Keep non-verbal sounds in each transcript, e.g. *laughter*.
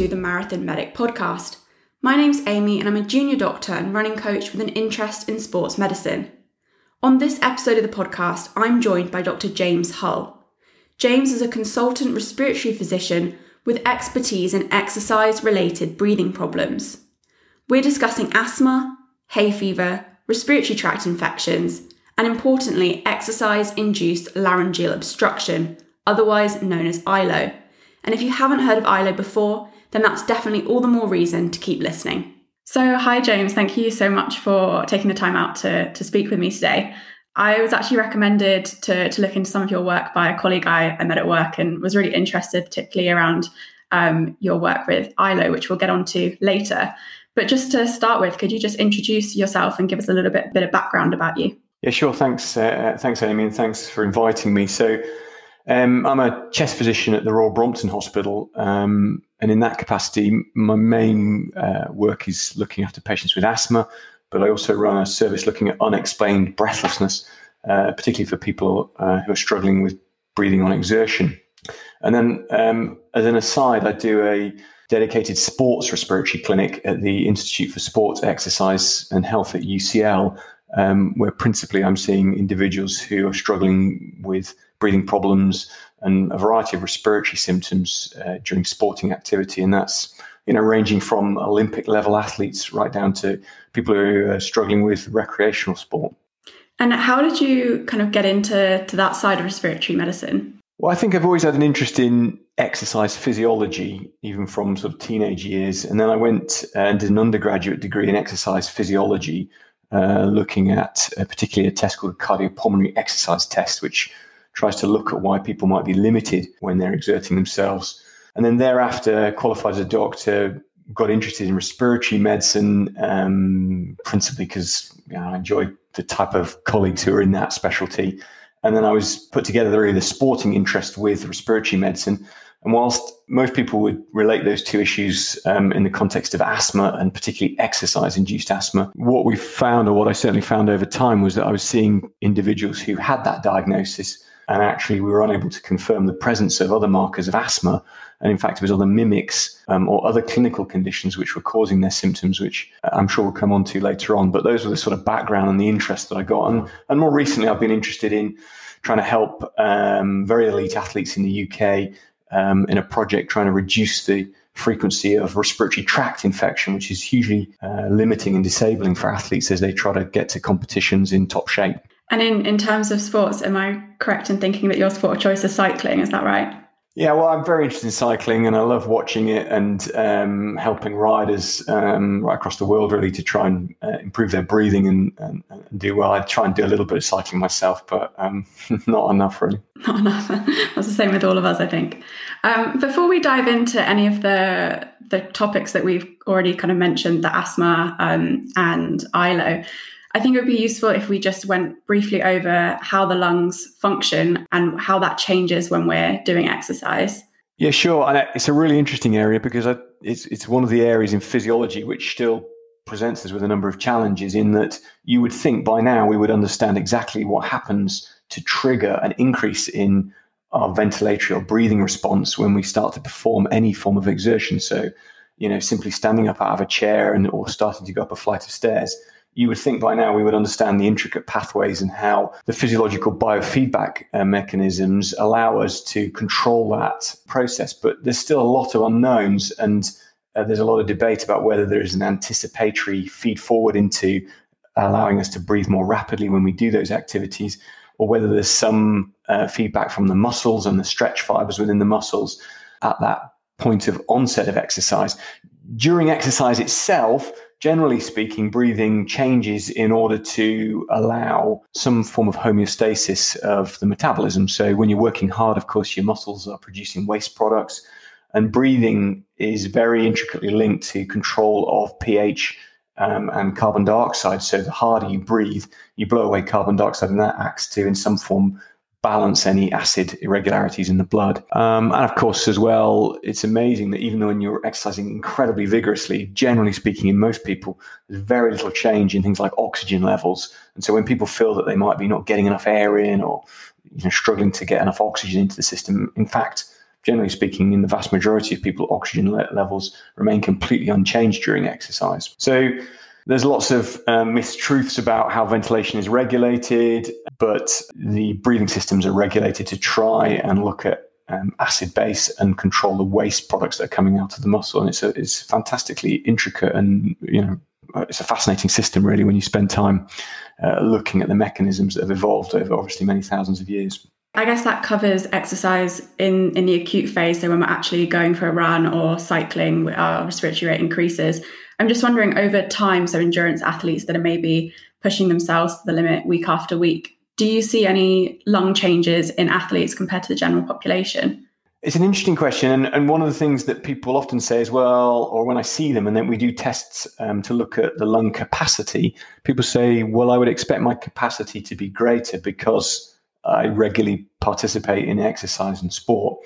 to the Marathon Medic podcast. My name's Amy and I'm a junior doctor and running coach with an interest in sports medicine. On this episode of the podcast, I'm joined by Dr. James Hull. James is a consultant respiratory physician with expertise in exercise related breathing problems. We're discussing asthma, hay fever, respiratory tract infections, and importantly, exercise induced laryngeal obstruction, otherwise known as ILO. And if you haven't heard of ILO before, then that's definitely all the more reason to keep listening. So, hi, James. Thank you so much for taking the time out to, to speak with me today. I was actually recommended to, to look into some of your work by a colleague I, I met at work and was really interested, particularly around um, your work with ILO, which we'll get onto later. But just to start with, could you just introduce yourself and give us a little bit, bit of background about you? Yeah, sure. Thanks, uh, thanks, Amy, and thanks for inviting me. So, um, I'm a chest physician at the Royal Brompton Hospital, um, and in that capacity, my main uh, work is looking after patients with asthma, but I also run a service looking at unexplained breathlessness, uh, particularly for people uh, who are struggling with breathing on exertion. And then, um, as an aside, I do a dedicated sports respiratory clinic at the Institute for Sports Exercise and Health at UCL, um, where principally I'm seeing individuals who are struggling with breathing problems and a variety of respiratory symptoms uh, during sporting activity, and that's you know ranging from Olympic level athletes right down to people who are struggling with recreational sport. And how did you kind of get into to that side of respiratory medicine? Well, I think I've always had an interest in exercise physiology, even from sort of teenage years. And then I went and did an undergraduate degree in exercise physiology, uh, looking at uh, particularly a test called a cardiopulmonary exercise test, which tries to look at why people might be limited when they're exerting themselves. And then thereafter, qualified as a doctor, got interested in respiratory medicine, um, principally because you know, I enjoy the type of colleagues who are in that specialty. And then I was put together really the sporting interest with respiratory medicine. And whilst most people would relate those two issues um, in the context of asthma and particularly exercise induced asthma, what we found, or what I certainly found over time, was that I was seeing individuals who had that diagnosis and actually, we were unable to confirm the presence of other markers of asthma. And in fact, it was other mimics um, or other clinical conditions which were causing their symptoms, which I'm sure we'll come on to later on. But those were the sort of background and the interest that I got. And, and more recently, I've been interested in trying to help um, very elite athletes in the UK um, in a project trying to reduce the frequency of respiratory tract infection, which is hugely uh, limiting and disabling for athletes as they try to get to competitions in top shape. And in, in terms of sports, am I correct in thinking that your sport of choice is cycling? Is that right? Yeah, well, I'm very interested in cycling and I love watching it and um, helping riders um, right across the world really to try and uh, improve their breathing and, and, and, do well. I try and do a little bit of cycling myself, but um, *laughs* not enough really. *laughs* Not enough. That's the same with all of us, I think. Um, before we dive into any of the the topics that we've already kind of mentioned, the asthma um, and ILO, I think it would be useful if we just went briefly over how the lungs function and how that changes when we're doing exercise. Yeah, sure. And it's a really interesting area because it's, it's one of the areas in physiology which still presents us with a number of challenges in that you would think by now we would understand exactly what happens to trigger an increase in our ventilatory or breathing response when we start to perform any form of exertion. So, you know, simply standing up out of a chair and or starting to go up a flight of stairs you would think by now we would understand the intricate pathways and how the physiological biofeedback uh, mechanisms allow us to control that process. But there's still a lot of unknowns, and uh, there's a lot of debate about whether there is an anticipatory feed forward into allowing us to breathe more rapidly when we do those activities, or whether there's some uh, feedback from the muscles and the stretch fibers within the muscles at that point of onset of exercise. During exercise itself, generally speaking, breathing changes in order to allow some form of homeostasis of the metabolism. So when you're working hard, of course, your muscles are producing waste products. And breathing is very intricately linked to control of pH um, and carbon dioxide. So the harder you breathe, you blow away carbon dioxide, and that acts to, in some form, balance any acid irregularities in the blood. Um, and of course, as well, it's amazing that even though when you're exercising incredibly vigorously, generally speaking, in most people, there's very little change in things like oxygen levels. And so when people feel that they might be not getting enough air in or you know, struggling to get enough oxygen into the system, in fact, generally speaking, in the vast majority of people, oxygen le- levels remain completely unchanged during exercise. So there's lots of um, mistruths about how ventilation is regulated, but the breathing systems are regulated to try and look at um, acid base and control the waste products that are coming out of the muscle. And it's a, it's fantastically intricate and you know it's a fascinating system really when you spend time uh, looking at the mechanisms that have evolved over obviously many thousands of years. I guess that covers exercise in, in the acute phase. So when we're actually going for a run or cycling, our respiratory rate increases. I'm just wondering over time, so endurance athletes that are maybe pushing themselves to the limit week after week, do you see any lung changes in athletes compared to the general population? It's an interesting question. And, and one of the things that people often say as well, or when I see them, and then we do tests um, to look at the lung capacity, people say, well, I would expect my capacity to be greater because I regularly participate in exercise and sport.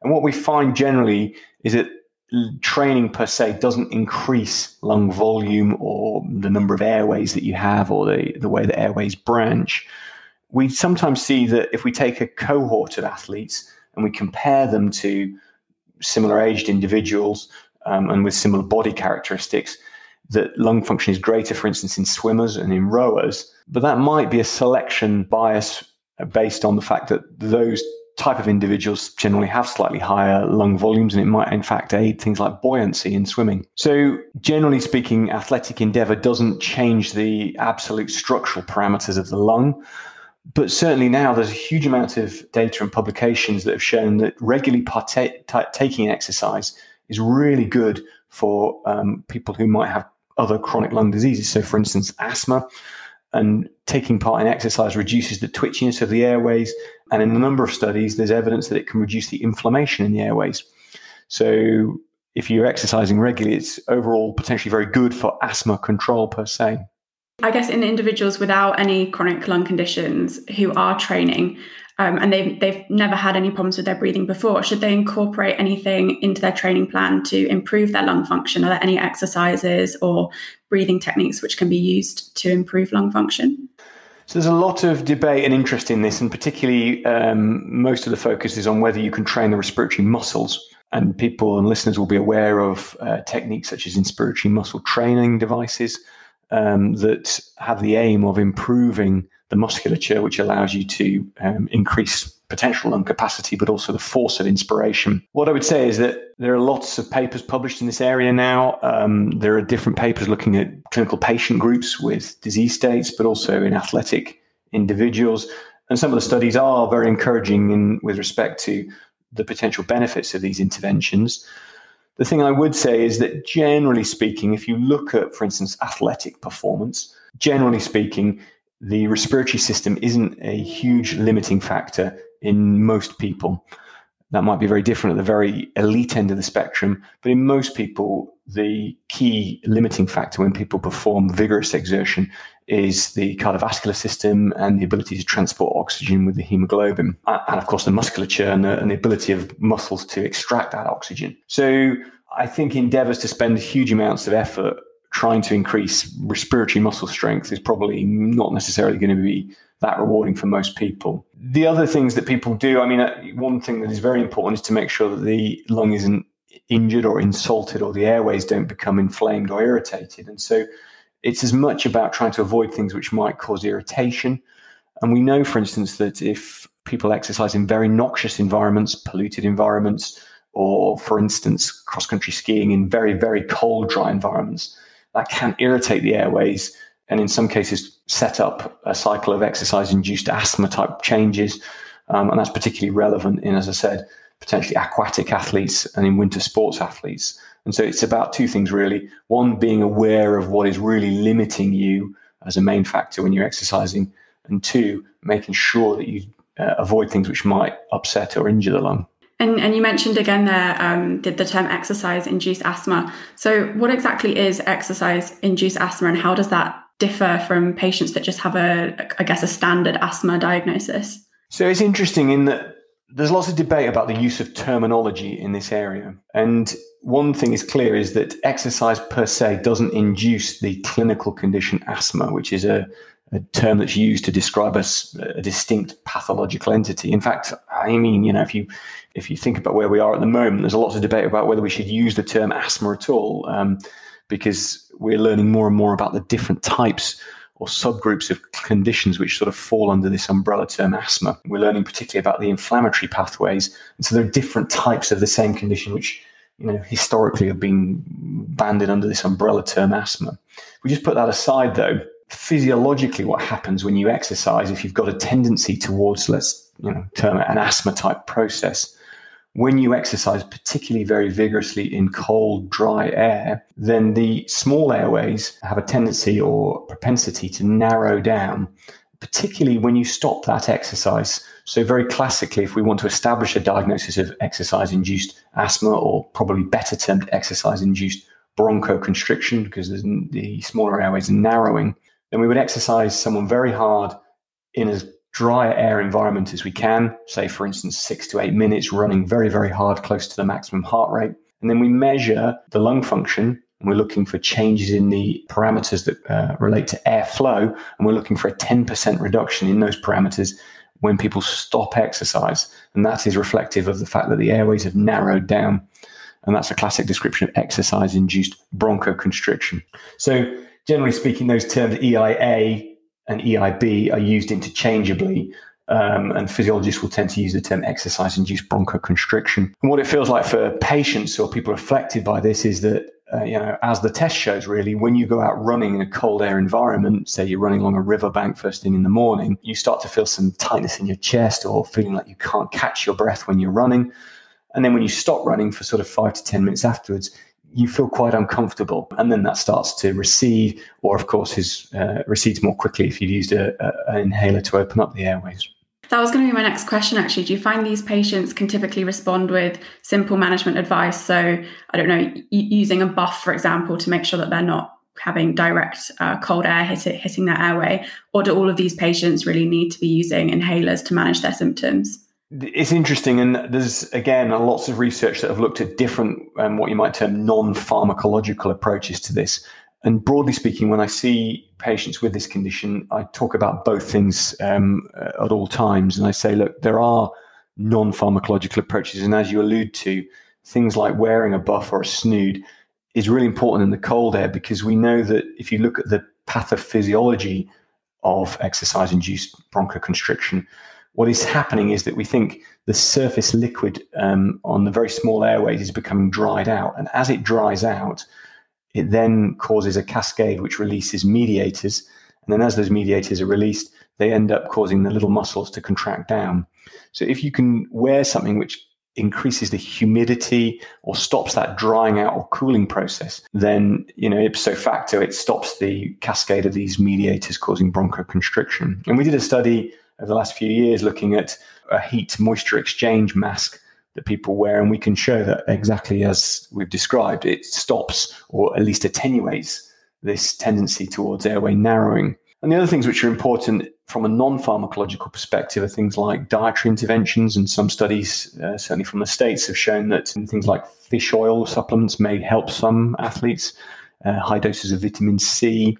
And what we find generally is that training per se doesn't increase lung volume or the number of airways that you have or the, the way the airways branch. We sometimes see that if we take a cohort of athletes and we compare them to similar aged individuals um, and with similar body characteristics, that lung function is greater, for instance, in swimmers and in rowers. But that might be a selection bias based on the fact that those type of individuals generally have slightly higher lung volumes and it might in fact aid things like buoyancy in swimming. So generally speaking athletic endeavor doesn't change the absolute structural parameters of the lung but certainly now there's a huge amount of data and publications that have shown that regularly partake, t- taking exercise is really good for um, people who might have other chronic lung diseases. So, for instance, asthma and taking part in exercise reduces the twitchiness of the airways. And in a number of studies, there's evidence that it can reduce the inflammation in the airways. So if you're exercising regularly, it's overall potentially very good for asthma control per se. I guess in individuals without any chronic lung conditions who are training, um, and they've they've never had any problems with their breathing before. Should they incorporate anything into their training plan to improve their lung function? Are there any exercises or breathing techniques which can be used to improve lung function? So there's a lot of debate and interest in this, and particularly um, most of the focus is on whether you can train the respiratory muscles. And people and listeners will be aware of uh, techniques such as inspiratory muscle training devices um, that have the aim of improving the musculature, which allows you to um, increase potential and capacity, but also the force of inspiration. What I would say is that there are lots of papers published in this area now. Um, there are different papers looking at clinical patient groups with disease states, but also in athletic individuals. And some of the studies are very encouraging in, with respect to the potential benefits of these interventions. The thing I would say is that generally speaking, if you look at, for instance, athletic performance, generally speaking, the respiratory system isn't a huge limiting factor in most people. That might be very different at the very elite end of the spectrum, but in most people, the key limiting factor when people perform vigorous exertion is the cardiovascular system and the ability to transport oxygen with the hemoglobin, uh, and of course the musculature and the, and the ability of muscles to extract that oxygen. So I think endeavors to spend huge amounts of effort trying to increase respiratory muscle strength is probably not necessarily going to be that rewarding for most people. The other things that people do, I mean, uh, one thing that is very important is to make sure that the lung isn't injured or insulted or the airways don't become inflamed or irritated. And so it's as much about trying to avoid things which might cause irritation. And we know, for instance, that if people exercise in very noxious environments, polluted environments, or for instance, cross country skiing in very, very cold, dry environments, that can irritate the airways and in some cases set up a cycle of exercise induced asthma type changes. Um, and that's particularly relevant in, as I said, potentially aquatic athletes and in winter sports athletes. And so it's about two things really. One, being aware of what is really limiting you as a main factor when you're exercising. And two, making sure that you uh, avoid things which might upset or injure the lung. And, and you mentioned again there um, the, the term exercise induced asthma. So, what exactly is exercise induced asthma, and how does that differ from patients that just have a, I guess, a standard asthma diagnosis? So, it's interesting in that there's lots of debate about the use of terminology in this area. And one thing is clear is that exercise per se doesn't induce the clinical condition asthma, which is a, a term that's used to describe a, a, distinct pathological entity. In fact, I mean, you know, if you if you think about where we are at the moment, there's a lot of debate about whether we should use the term asthma at all, um, because we're learning more and more about the different types or subgroups of conditions which sort of fall under this umbrella term asthma. We're learning particularly about the inflammatory pathways, and so there are different types of the same condition which you know historically have been banded under this umbrella term asthma. If we just put that aside, though physiologically what happens when you exercise if you've got a tendency towards let's you know term it an asthma type process when you exercise particularly very vigorously in cold dry air then the small airways have a tendency or propensity to narrow down particularly when you stop that exercise. So very classically if we want to establish a diagnosis of exercise induced asthma or probably better termed exercise induced bronchoconstriction because the smaller airways are narrowing then we would exercise someone very hard in as dry air environment as we can, say, for instance, six to eight minutes running very, very hard, close to the maximum heart rate. And then we measure the lung function and we're looking for changes in the parameters that uh, relate to airflow. And we're looking for a 10% reduction in those parameters when people stop exercise. And that is reflective of the fact that the airways have narrowed down. And that's a classic description of exercise induced bronchoconstriction. So, generally speaking, those terms EIA and EIB are used interchangeably. Um, and physiologists will tend to use the term exercise induced bronchoconstriction. And what it feels like for patients or people affected by this is that, uh, you know, as the test shows, really, when you go out running in a cold air environment, say you're running along a riverbank first thing in the morning, you start to feel some tightness in your chest or feeling like you can't catch your breath when you're running. And then when you stop running for sort of five to 10 minutes afterwards, you feel quite uncomfortable. And then that starts to recede, or of course, is, uh, recedes more quickly if you've used a, a, an inhaler to open up the airways. That was going to be my next question, actually. Do you find these patients can typically respond with simple management advice? So, I don't know, using a buff, for example, to make sure that they're not having direct uh, cold air hit it, hitting their airway? Or do all of these patients really need to be using inhalers to manage their symptoms? It's interesting, and there's again lots of research that have looked at different, um, what you might term non-pharmacological approaches to this. And broadly speaking, when I see patients with this condition, I talk about both things um, at all times, and I say, look, there are non-pharmacological approaches, and as you allude to, things like wearing a buff or a snood is really important in the cold air because we know that if you look at the pathophysiology of exercise-induced bronchoconstriction, what is happening is that we think the surface liquid um, on the very small airways is becoming dried out. And as it dries out, it then causes a cascade which releases mediators. And then as those mediators are released, they end up causing the little muscles to contract down. So if you can wear something which increases the humidity or stops that drying out or cooling process, then, you know, ipso facto, it stops the cascade of these mediators causing bronchoconstriction. And we did a study over the last few years looking at a heat moisture exchange mask that people wear, and we can show that exactly as we've described, it stops or at least attenuates this tendency towards airway narrowing. And the other things which are important from a non pharmacological perspective are things like dietary interventions. And some studies, uh, certainly from the States, have shown that things like fish oil supplements may help some athletes. Uh, high doses of vitamin C,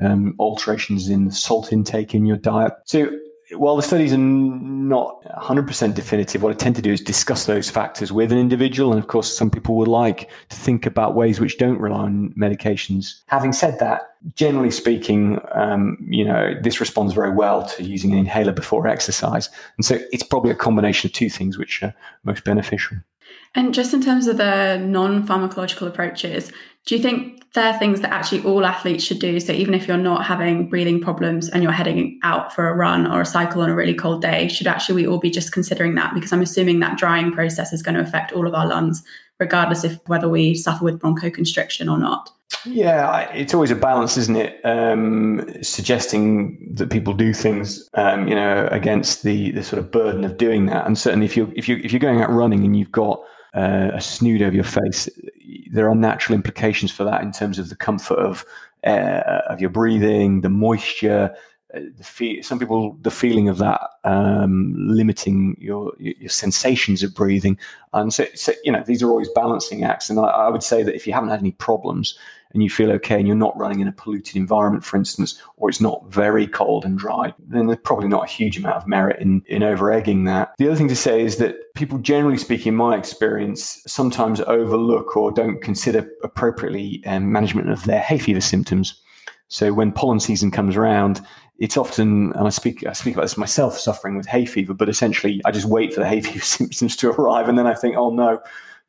um, alterations in salt intake in your diet. So while the studies are not 100% definitive, what I tend to do is discuss those factors with an individual. And of course, some people would like to think about ways which don't rely on medications. Having said that, generally speaking, um, you know, this responds very well to using an inhaler before exercise. And so it's probably a combination of two things which are most beneficial. And just in terms of the non pharmacological approaches, do you think they're things that actually all athletes should do? So even if you're not having breathing problems and you're heading out for a run or a cycle on a really cold day, should actually we all be just considering that? Because I'm assuming that drying process is going to affect all of our lungs, regardless of whether we suffer with bronchoconstriction or not. Yeah, it's always a balance, isn't it? Um, suggesting that people do things, um, you know, against the the sort of burden of doing that. And certainly, if you if you if you're going out running and you've got uh, a snood over your face, there are natural implications for that in terms of the comfort of uh, of your breathing, the moisture, uh, the fe- some people the feeling of that um, limiting your your sensations of breathing, and so, so, you know these are always balancing acts. And I, I, would say that if you haven't had any problems and you feel okay and you're not running in a polluted environment, for instance, or it's not very cold and dry, then there's probably not a huge amount of merit in in over egging that. The other thing to say is that people, generally speaking, in my experience, sometimes overlook or don't consider appropriately um, management of their hay fever symptoms. So when pollen season comes around, it's often, and I speak, I speak about this myself, suffering with hay fever, but essentially I just wait for the hay fever *laughs* symptoms to arrive. And then I think, oh no,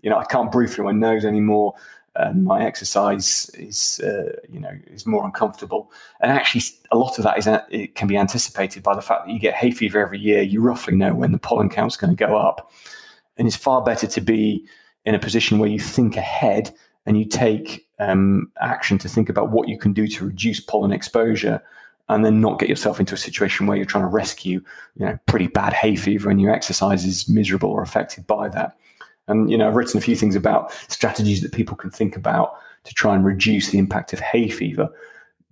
you know, I can't breathe through my nose anymore. And my exercise is, uh, you know, is more uncomfortable. And actually, a lot of that is it can be anticipated by the fact that you get hay fever every year. You roughly know when the pollen count's going to go up, and it's far better to be in a position where you think ahead and you take um, action to think about what you can do to reduce pollen exposure and then not get yourself into a situation where you're trying to rescue, you know, pretty bad hay fever and your exercise is miserable or affected by that. And, you know, I've written a few things about strategies that people can think about to try and reduce the impact of hay fever.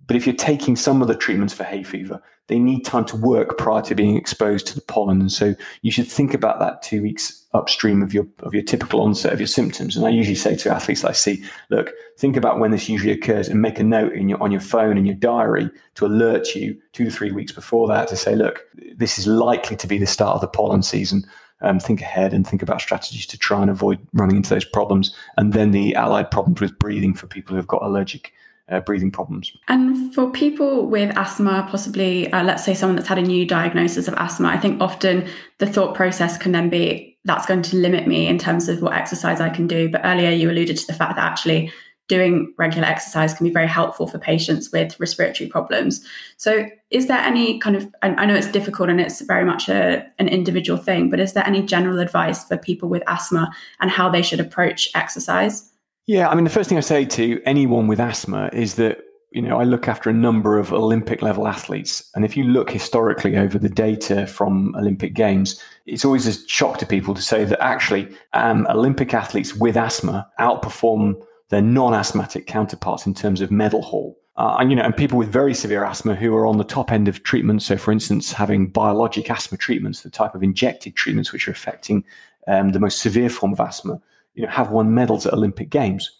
But if you're taking some of the treatments for hay fever, they need time to work prior to being exposed to the pollen. And so you should think about that two weeks upstream of your of your typical onset of your symptoms. And I usually say to athletes I see, look, think about when this usually occurs and make a note in your on your phone in your diary to alert you two to three weeks before that to say, look, this is likely to be the start of the pollen season. Um, think ahead and think about strategies to try and avoid running into those problems. And then the allied problems with breathing for people who've got allergic uh, breathing problems. And for people with asthma, possibly, uh, let's say someone that's had a new diagnosis of asthma, I think often the thought process can then be that's going to limit me in terms of what exercise I can do. But earlier you alluded to the fact that actually doing regular exercise can be very helpful for patients with respiratory problems. So, is there any kind of, I know it's difficult and it's very much a, an individual thing, but is there any general advice for people with asthma and how they should approach exercise? Yeah, I mean, the first thing I say to anyone with asthma is that, you know, I look after a number of Olympic level athletes. And if you look historically over the data from Olympic Games, it's always a shock to people to say that actually um, Olympic athletes with asthma outperform their non asthmatic counterparts in terms of medal haul. Uh, and you know, and people with very severe asthma who are on the top end of treatment. So, for instance, having biologic asthma treatments, the type of injected treatments which are affecting um, the most severe form of asthma, you know, have won medals at Olympic Games.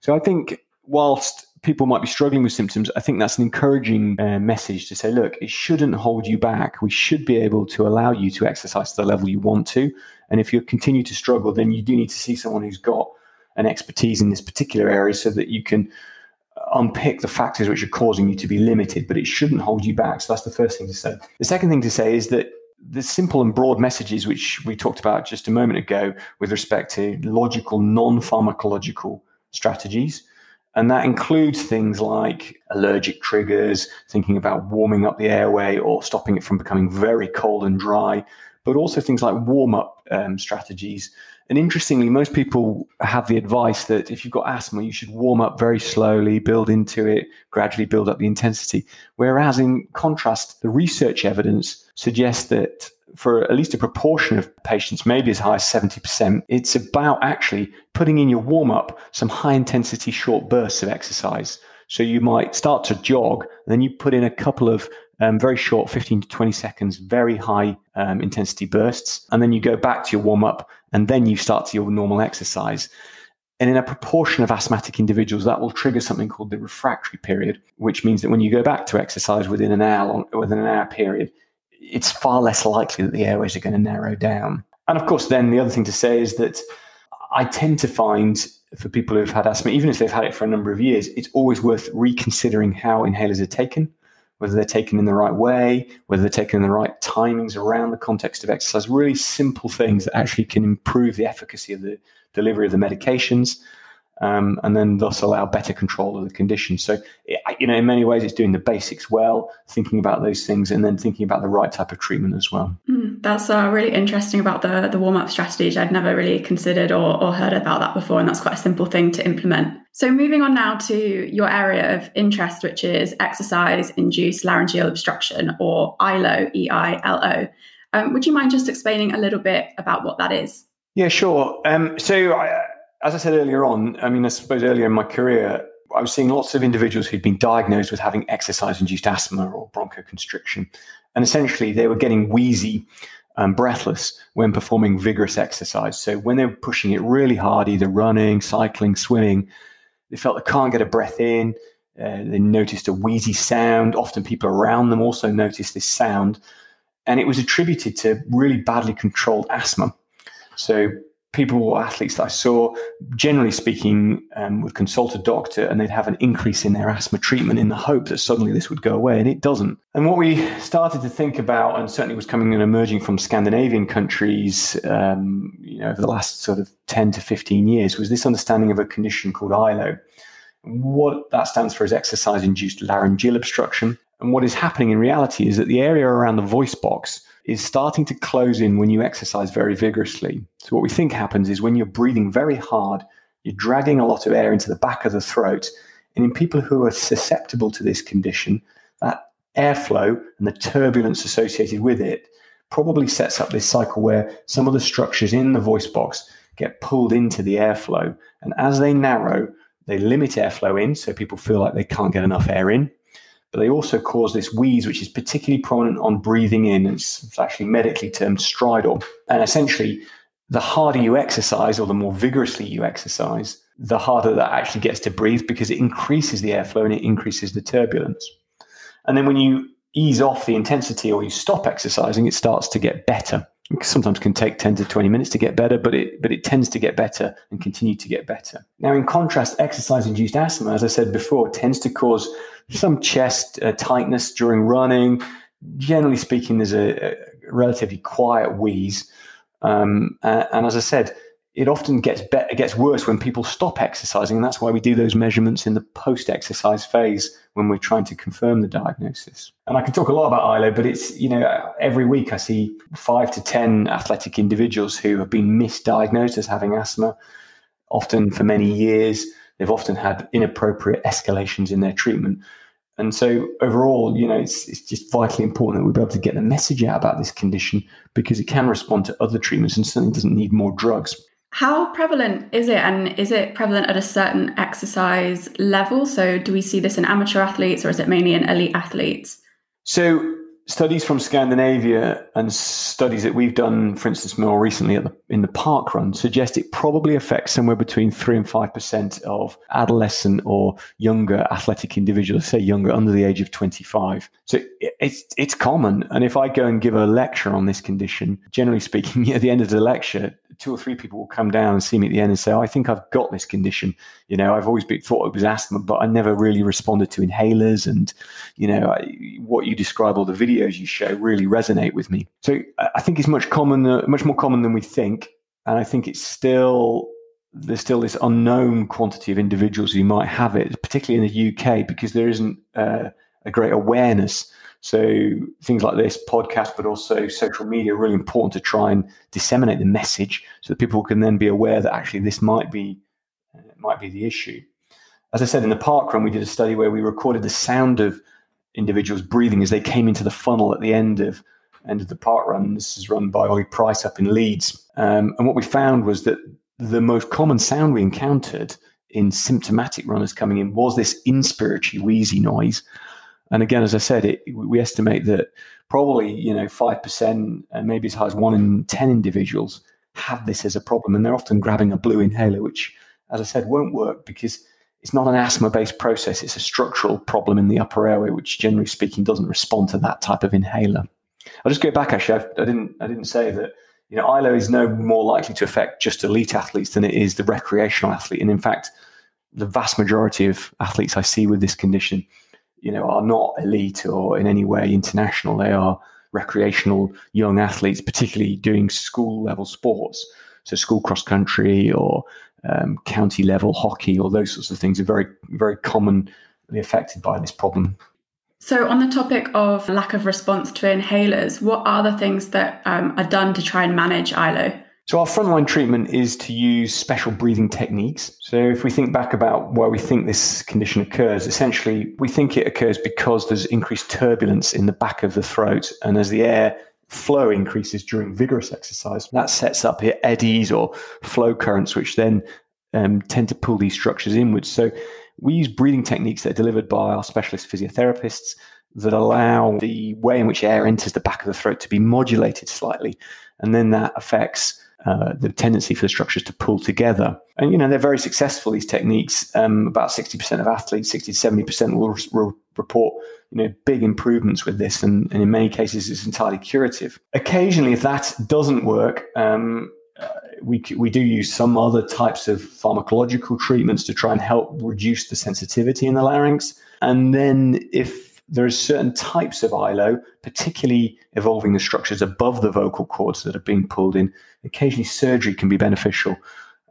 So I think whilst people might be struggling with symptoms, I think that's an encouraging uh, message to say, look, it shouldn't hold you back. We should be able to allow you to exercise to the level you want to. And if you continue to struggle, then you do need to see someone who's got an expertise in this particular area so that you can unpick the factors which are causing you to be limited, but it shouldn't hold you back. So that's the first thing to say. The second thing to say is that the simple and broad messages which we talked about just a moment ago with respect to logical, non pharmacological strategies. And that includes things like allergic triggers, thinking about warming up the airway or stopping it from becoming very cold and dry, but also things like warm up um, strategies. And interestingly, most people have the advice that if you've got asthma, you should warm up very slowly, build into it, gradually build up the intensity. Whereas, in contrast, the research evidence suggests that for at least a proportion of patients, maybe as high as 70%, it's about actually putting in your warm up some high intensity short bursts of exercise. So you might start to jog, and then you put in a couple of um, very short, 15 to 20 seconds, very high um, intensity bursts. And then you go back to your warm up, and then you start to your normal exercise. And in a proportion of asthmatic individuals, that will trigger something called the refractory period, which means that when you go back to exercise within an hour, within an hour period, it's far less likely that the airways are going to narrow down. And of course, then the other thing to say is that I tend to find for people who've had asthma, even if they've had it for a number of years, it's always worth reconsidering how inhalers are taken, whether they're taken in the right way, whether they're taken in the right timings around the context of exercise. Really simple things that actually can improve the efficacy of the delivery of the medications um, and then thus allow better control of the condition. So, you know, in many ways, it's doing the basics well, thinking about those things, and then thinking about the right type of treatment as well. Mm, that's uh, really interesting about the the warm up strategies. I'd never really considered or, or heard about that before, and that's quite a simple thing to implement. So, moving on now to your area of interest, which is exercise induced laryngeal obstruction, or ILO, E I L O. Um, would you mind just explaining a little bit about what that is? Yeah, sure. Um, so, I, as I said earlier on, I mean, I suppose earlier in my career, I was seeing lots of individuals who'd been diagnosed with having exercise induced asthma or bronchoconstriction. And essentially, they were getting wheezy and breathless when performing vigorous exercise. So when they were pushing it really hard, either running, cycling, swimming, they felt they can't get a breath in. Uh, they noticed a wheezy sound. Often people around them also noticed this sound. And it was attributed to really badly controlled asthma. So people or athletes that I saw, generally speaking, um, would consult a doctor and they'd have an increase in their asthma treatment in the hope that suddenly this would go away, and it doesn't. And what we started to think about, and certainly was coming and emerging from Scandinavian countries, um, you know, over the last sort of 10 to 15 years, was this understanding of a condition called ILO. What that stands for is exercise induced laryngeal obstruction. And what is happening in reality is that the area around the voice box is starting to close in when you exercise very vigorously. So, what we think happens is when you're breathing very hard, you're dragging a lot of air into the back of the throat. And in people who are susceptible to this condition, that airflow and the turbulence associated with it probably sets up this cycle where some of the structures in the voice box get pulled into the airflow. And as they narrow, they limit airflow in, so people feel like they can't get enough air in but they also cause this wheeze, which is particularly prominent on breathing in. It's, it's actually medically termed stridor. And essentially, the harder you exercise or the more vigorously you exercise, the harder that actually gets to breathe because it increases the airflow and it increases the turbulence. And then when you ease off the intensity or you stop exercising, it starts to get better. Sometimes can take 10 to 20 minutes to get better, but it but it tends to get better and continue to get better. Now, in contrast, exercise-induced asthma, as I said before, tends to cause some chest uh, tightness during running. Generally speaking, there's a, a relatively quiet wheeze. Um, and, and, as I said, it often gets better, gets worse when people stop exercising. And that's why we do those measurements in the post exercise phase when we're trying to confirm the diagnosis. And I can talk a lot about ILO, but it's, you know, every week I see five to 10 athletic individuals who have been misdiagnosed as having asthma, often for many years. They've often had inappropriate escalations in their treatment. And so overall, you know, it's, it's just vitally important that we be able to get the message out about this condition because it can respond to other treatments and certainly doesn't need more drugs. How prevalent is it? And is it prevalent at a certain exercise level? So do we see this in amateur athletes or is it mainly in elite athletes? So studies from Scandinavia and studies that we've done, for instance, more recently the, in the park run, suggest it probably affects somewhere between three and five percent of adolescent or younger athletic individuals, say younger, under the age of twenty-five. So it, it's it's common. And if I go and give a lecture on this condition, generally speaking, *laughs* at the end of the lecture, two or three people will come down and see me at the end and say, oh, "I think I've got this condition." You know, I've always been, thought it was asthma, but I never really responded to inhalers, and you know, I, what you describe, all the videos you show, really resonate with me. So I think it's much common, uh, much more common than we think, and I think it's still there's still this unknown quantity of individuals who might have it, particularly in the UK, because there isn't uh, a great awareness so things like this podcast, but also social media, really important to try and disseminate the message so that people can then be aware that actually this might be uh, might be the issue. As I said in the park run, we did a study where we recorded the sound of individuals breathing as they came into the funnel at the end of end of the park run. This is run by Ollie Price up in Leeds, um, and what we found was that the most common sound we encountered in symptomatic runners coming in was this inspiratory wheezy noise and again, as I said, it, we estimate that probably you know five percent, and maybe as high as one in ten individuals have this as a problem, and they're often grabbing a blue inhaler, which, as I said, won't work because it's not an asthma-based process; it's a structural problem in the upper airway, which, generally speaking, doesn't respond to that type of inhaler. I'll just go back. Actually, I, I didn't I didn't say that you know ILO is no more likely to affect just elite athletes than it is the recreational athlete, and in fact, the vast majority of athletes I see with this condition you know, are not elite or in any way international. They are recreational young athletes, particularly doing school level sports. So school cross country or um, county level hockey or those sorts of things are very, very commonly affected by this problem. So, on the topic of lack of response to inhalers, what are the things that um, are done to try and manage ILO? So, our frontline treatment is to use special breathing techniques. So, if we think back about why we think this condition occurs, essentially, we think it occurs because there's increased turbulence in the back of the throat. And as the air flow increases during vigorous exercise, that sets up eddies or flow currents, which then um, tend to pull these structures inwards. So, we use breathing techniques that are delivered by our specialist physiotherapists that allow the way in which air enters the back of the throat to be modulated slightly. And then that affects uh, the tendency for the structures to pull together. And, you know, they're very successful, these techniques. Um, about 60% of athletes, 60 to 70% will, report, you know, big improvements with this. And, and, in many cases, it's entirely curative. Occasionally, if that doesn't work, um, uh, we, we do use some other types of pharmacological treatments to try and help reduce the sensitivity in the larynx. And then if there are certain types of ILO, particularly evolving the structures above the vocal cords that are being pulled in. Occasionally, surgery can be beneficial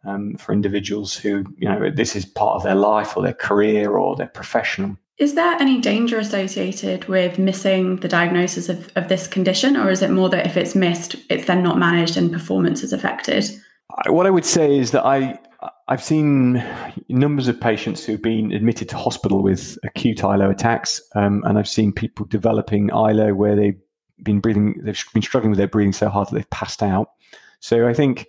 um, for individuals who, you know, this is part of their life or their career or their professional. Is there any danger associated with missing the diagnosis of, of this condition, or is it more that if it's missed, it's then not managed and performance is affected? What I would say is that I I've seen numbers of patients who've been admitted to hospital with acute ILO attacks, um, and I've seen people developing ILO where they've been breathing, they've been struggling with their breathing so hard that they've passed out. So I think,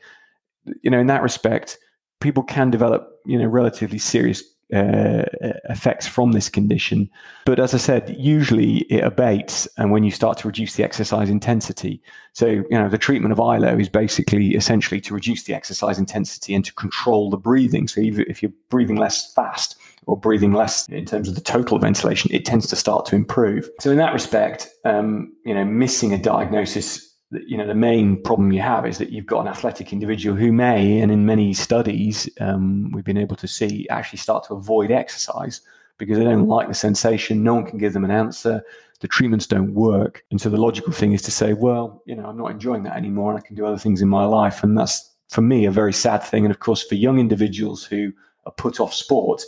you know, in that respect, people can develop, you know, relatively serious uh, effects from this condition. But as I said, usually it abates and when you start to reduce the exercise intensity. So, you know, the treatment of ILO is basically essentially to reduce the exercise intensity and to control the breathing. So, if you're breathing less fast or breathing less in terms of the total ventilation, it tends to start to improve. So, in that respect, um, you know, missing a diagnosis you know the main problem you have is that you've got an athletic individual who may, and in many studies um, we've been able to see, actually start to avoid exercise because they don't like the sensation. No one can give them an answer. The treatments don't work, and so the logical thing is to say, well, you know, I'm not enjoying that anymore, and I can do other things in my life, and that's for me a very sad thing. And of course, for young individuals who are put off sport,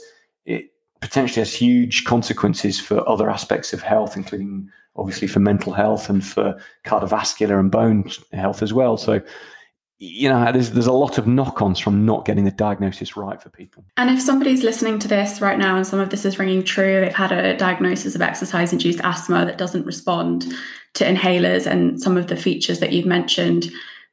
it potentially has huge consequences for other aspects of health, including obviously for mental health and for cardiovascular and bone health as well. So, you know, there's there's a lot of knock-ons from not getting the diagnosis right for people. And if somebody's listening to this right now and some of this is ringing true, they've had a diagnosis of exercise-induced asthma that doesn't respond to inhalers and some of the features that you've mentioned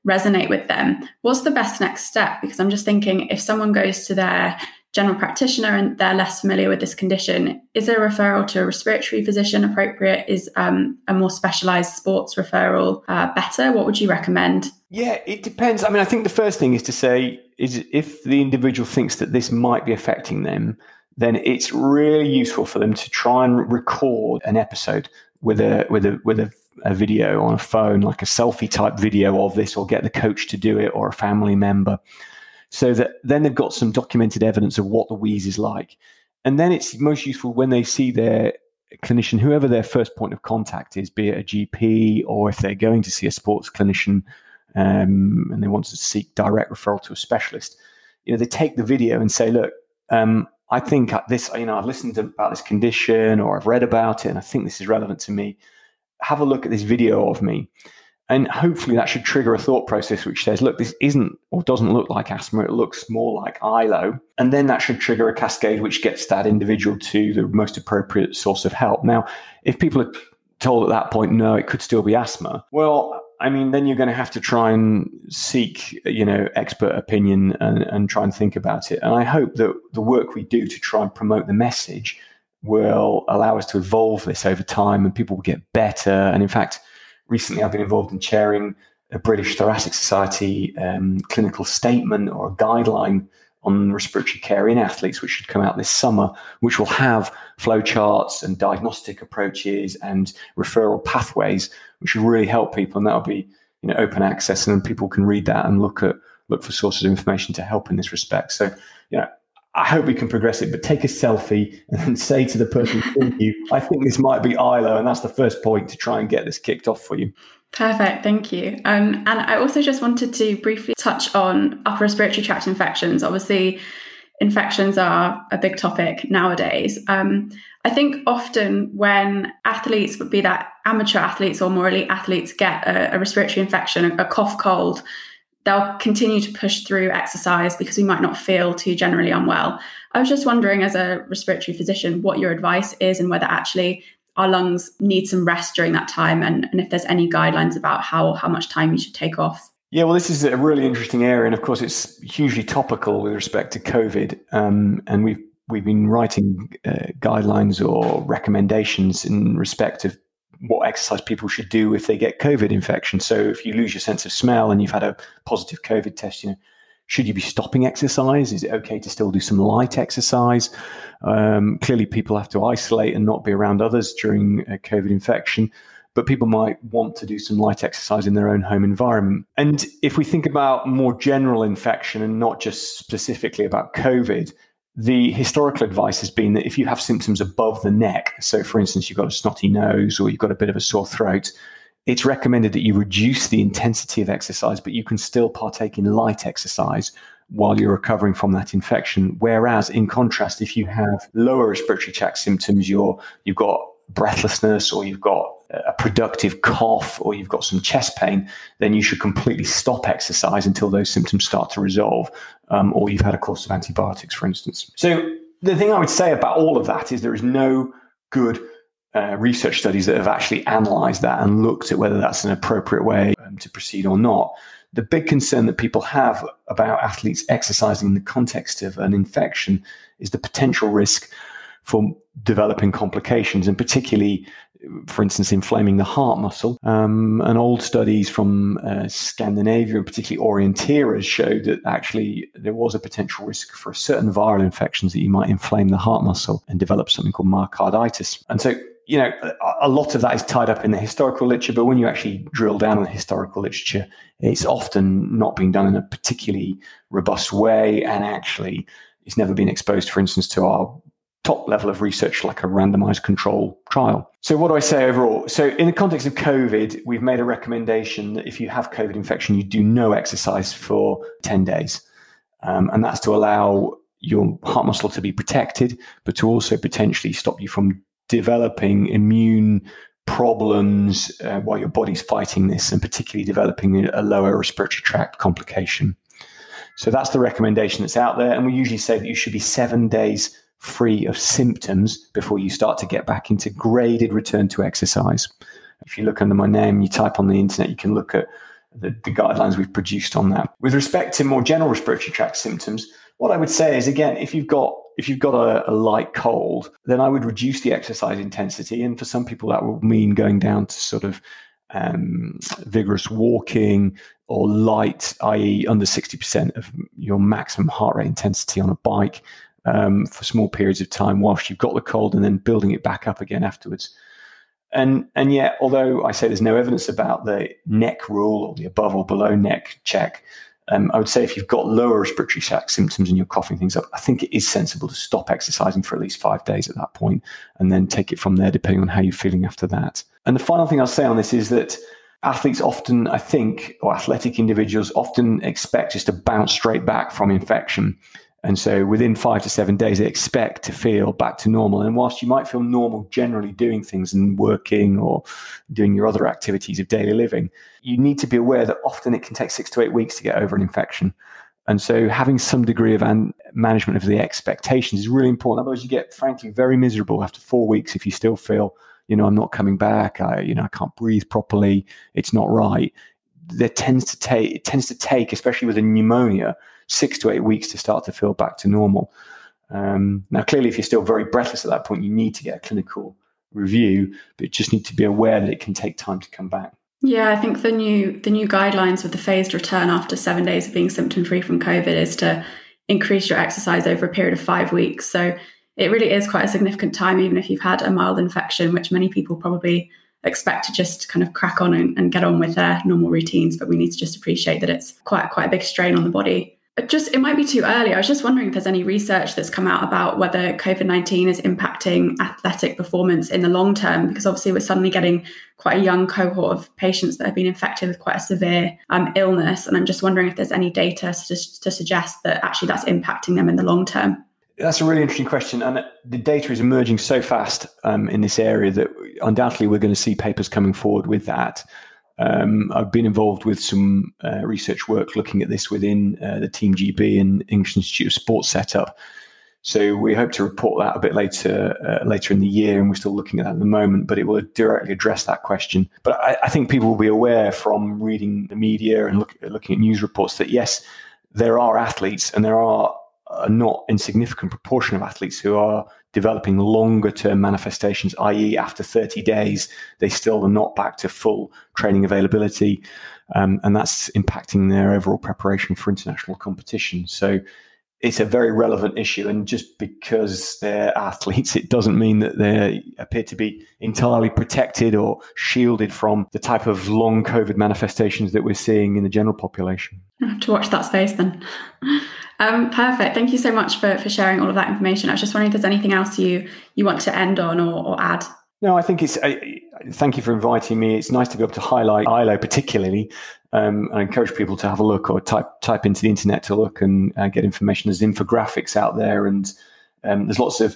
resonate with them, what's the best next step? Because I'm just thinking if someone goes to their general practitioner and they're less familiar with this condition, is a referral to a respiratory physician appropriate? Is um, a more specialized sports referral uh, better? What would you recommend? Yeah, it depends. I mean, I think the first thing is to say is if the individual thinks that this might be affecting them, then it's really useful for them to try and record an episode with a with a with a, a video on a phone, like a selfie type video of this, or get the coach to do it or a family member so that then they've got some documented evidence of what the wheeze is like. And then it's most useful when they see their clinician, whoever their first point of contact is, be it a GP or if they're going to see a sports clinician um, and they want to seek direct referral to a specialist. You know, they take the video and say, look, um, I think this, you know, I've listened about this condition or I've read about it and I think this is relevant to me. Have a look at this video of me. And hopefully that should trigger a thought process which says, look, this isn't or doesn't look like asthma, it looks more like ILO. And then that should trigger a cascade which gets that individual to the most appropriate source of help. Now, if people are told at that point, no, it could still be asthma, well, I mean, then you're going to have to try and seek, you know, expert opinion and, and try and think about it. And I hope that the work we do to try and promote the message will allow us to evolve this over time and people will get better. And in fact, recently I've been involved in chairing a British Thoracic Society um, clinical statement or a guideline on respiratory care in athletes, which should come out this summer, which will have flowcharts and diagnostic approaches and referral pathways, which should really help people. And that'll be you know open access, and then people can read that and look at look for sources of information to help in this respect. So, you know, I hope we can progress it, but take a selfie and say to the person in you, I think this might be ILO. And that's the first point to try and get this kicked off for you. Perfect, thank you. Um, and I also just wanted to briefly touch on upper respiratory tract infections. Obviously, infections are a big topic nowadays. Um, I think often when athletes, would be that amateur athletes or more elite athletes, get a, a respiratory infection, a cough cold, they'll continue to push through exercise because we might not feel too generally unwell. I was just wondering, as a respiratory physician, what your advice is and whether actually our lungs need some rest during that time and, and if there's any guidelines about how, how much time you should take off. Yeah, well, this is a really interesting area. And of course, it's hugely topical with respect to COVID. Um, and we've we've been writing uh, guidelines or recommendations in respect of what exercise people should do if they get COVID infection. So if you lose your sense of smell and you've had a positive COVID test, you know, should you be stopping exercise? Is it okay to still do some light exercise? Um, clearly, people have to isolate and not be around others during a COVID infection, but people might want to do some light exercise in their own home environment. And if we think about more general infection and not just specifically about COVID, the historical advice has been that if you have symptoms above the neck, so for instance, you've got a snotty nose or you've got a bit of a sore throat, it's recommended that you reduce the intensity of exercise, but you can still partake in light exercise while you're recovering from that infection. Whereas, in contrast, if you have lower respiratory tract symptoms, you're, you've got breathlessness or you've got a productive cough or you've got some chest pain, then you should completely stop exercise until those symptoms start to resolve, um, or you've had a course of antibiotics, for instance. So, the thing I would say about all of that is there is no good uh, research studies that have actually analyzed that and looked at whether that's an appropriate way um, to proceed or not. The big concern that people have about athletes exercising in the context of an infection is the potential risk for developing complications, and particularly, for instance, inflaming the heart muscle. Um, and old studies from uh, Scandinavia, and particularly orienteers, showed that actually there was a potential risk for certain viral infections that you might inflame the heart muscle and develop something called myocarditis. And so you know, a lot of that is tied up in the historical literature, but when you actually drill down on the historical literature, it's often not being done in a particularly robust way. And actually, it's never been exposed, for instance, to our top level of research like a randomized control trial. So, what do I say overall? So, in the context of COVID, we've made a recommendation that if you have COVID infection, you do no exercise for 10 days. Um, and that's to allow your heart muscle to be protected, but to also potentially stop you from developing immune problems uh, while your body's fighting this, and particularly developing a lower respiratory tract complication. So that's the recommendation that's out there. And we usually say that you should be seven days free of symptoms before you start to get back into graded return to exercise. If you look under my name, you type on the internet, you can look at the, the guidelines we've produced on that. With respect to more general respiratory tract symptoms, what I would say is again, if you've got if you've got a, a, light cold, then I would reduce the exercise intensity. And for some people, that will mean going down to sort of um, vigorous walking or light, i.e., under 60% of your maximum heart rate intensity on a bike um, for small periods of time whilst you've got the cold and then building it back up again afterwards. And, and yet, although I say there's no evidence about the neck rule or the above or below neck check, um, I would say if you've got lower respiratory tract symptoms and you're coughing things up, I think it is sensible to stop exercising for at least five days at that point and then take it from there, depending on how you're feeling after that. And the final thing I'll say on this is that athletes often, I think, or athletic individuals often expect just to bounce straight back from infection. And so within five to seven days, they expect to feel back to normal. And whilst you might feel normal generally doing things and working or doing your other activities of daily living, you need to be aware that often it can take six to eight weeks to get over an infection. And so having some degree of an- management of the expectations is really important. Otherwise, you get frankly very miserable after four weeks if you still feel, you know, I'm not coming back. I, you know, I can't breathe properly. It's not right. There tends to take it tends to take, especially with a pneumonia, six to eight weeks to start to feel back to normal. Um, now, clearly, if you're still very breathless at that point, you need to get a clinical review, but just need to be aware that it can take time to come back. Yeah, I think the new the new guidelines with the phased return after seven days of being symptom free from COVID is to increase your exercise over a period of five weeks. So it really is quite a significant time, even if you've had a mild infection, which many people probably expect to just kind of crack on and, and get on with their normal routines. But we need to just appreciate that it's quite quite a big strain on the body just it might be too early. I was just wondering if there's any research that's come out about whether COVID 19 is impacting athletic performance in the long term, because obviously we're suddenly getting quite a young cohort of patients that have been infected with quite a severe um, illness. And I'm just wondering if there's any data to, to suggest that actually that's impacting them in the long term. That's a really interesting question. And the data is emerging so fast um, in this area that undoubtedly we're going to see papers coming forward with that. Um, I've been involved with some uh, research work looking at this within uh, the Team GB and English Institute of Sports setup. So we hope to report that a bit later uh, later in the year, and we're still looking at that at the moment. But it will directly address that question. But I, I think people will be aware from reading the media and look, looking at news reports that yes, there are athletes and there are a not insignificant proportion of athletes who are developing longer term manifestations, i.e., after 30 days, they still are not back to full training availability. Um, and that's impacting their overall preparation for international competition. So it's a very relevant issue. And just because they're athletes, it doesn't mean that they appear to be entirely protected or shielded from the type of long COVID manifestations that we're seeing in the general population. I have to watch that space then. Um, perfect. Thank you so much for, for sharing all of that information. I was just wondering if there's anything else you you want to end on or, or add. No, I think it's. I, thank you for inviting me. It's nice to be able to highlight ILO particularly. Um, I encourage people to have a look or type type into the internet to look and uh, get information. There's infographics out there, and um, there's lots of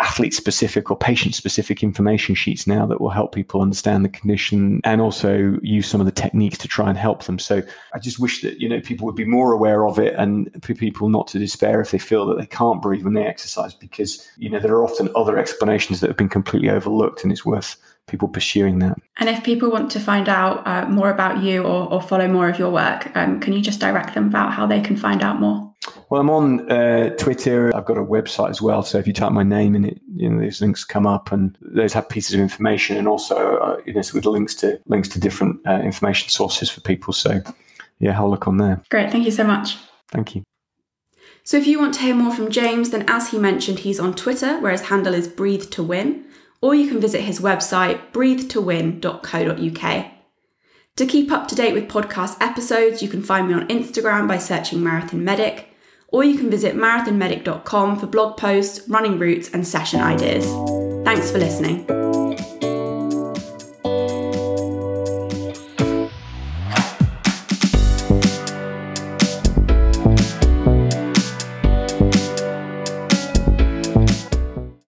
athlete specific or patient specific information sheets now that will help people understand the condition and also use some of the techniques to try and help them. So I just wish that, you know, people would be more aware of it and for people not to despair if they feel that they can't breathe when they exercise because, you know, there are often other explanations that have been completely overlooked and it's worth people pursuing that. And if people want to find out uh, more about you or, or, follow more of your work, um, can you just direct them about how they can find out more? Well, I'm on uh, Twitter. I've got a website as well. So if you type my name in it, you know, these links come up, and those have pieces of information, and also uh, you know, with links to links to different uh, information sources for people. So yeah, have a look on there. Great, thank you so much. Thank you. So if you want to hear more from James, then as he mentioned, he's on Twitter, where his handle is Breathe to Win or you can visit his website breathetowin.co.uk. To keep up to date with podcast episodes, you can find me on Instagram by searching Marathon Medic, or you can visit marathonmedic.com for blog posts, running routes, and session ideas. Thanks for listening.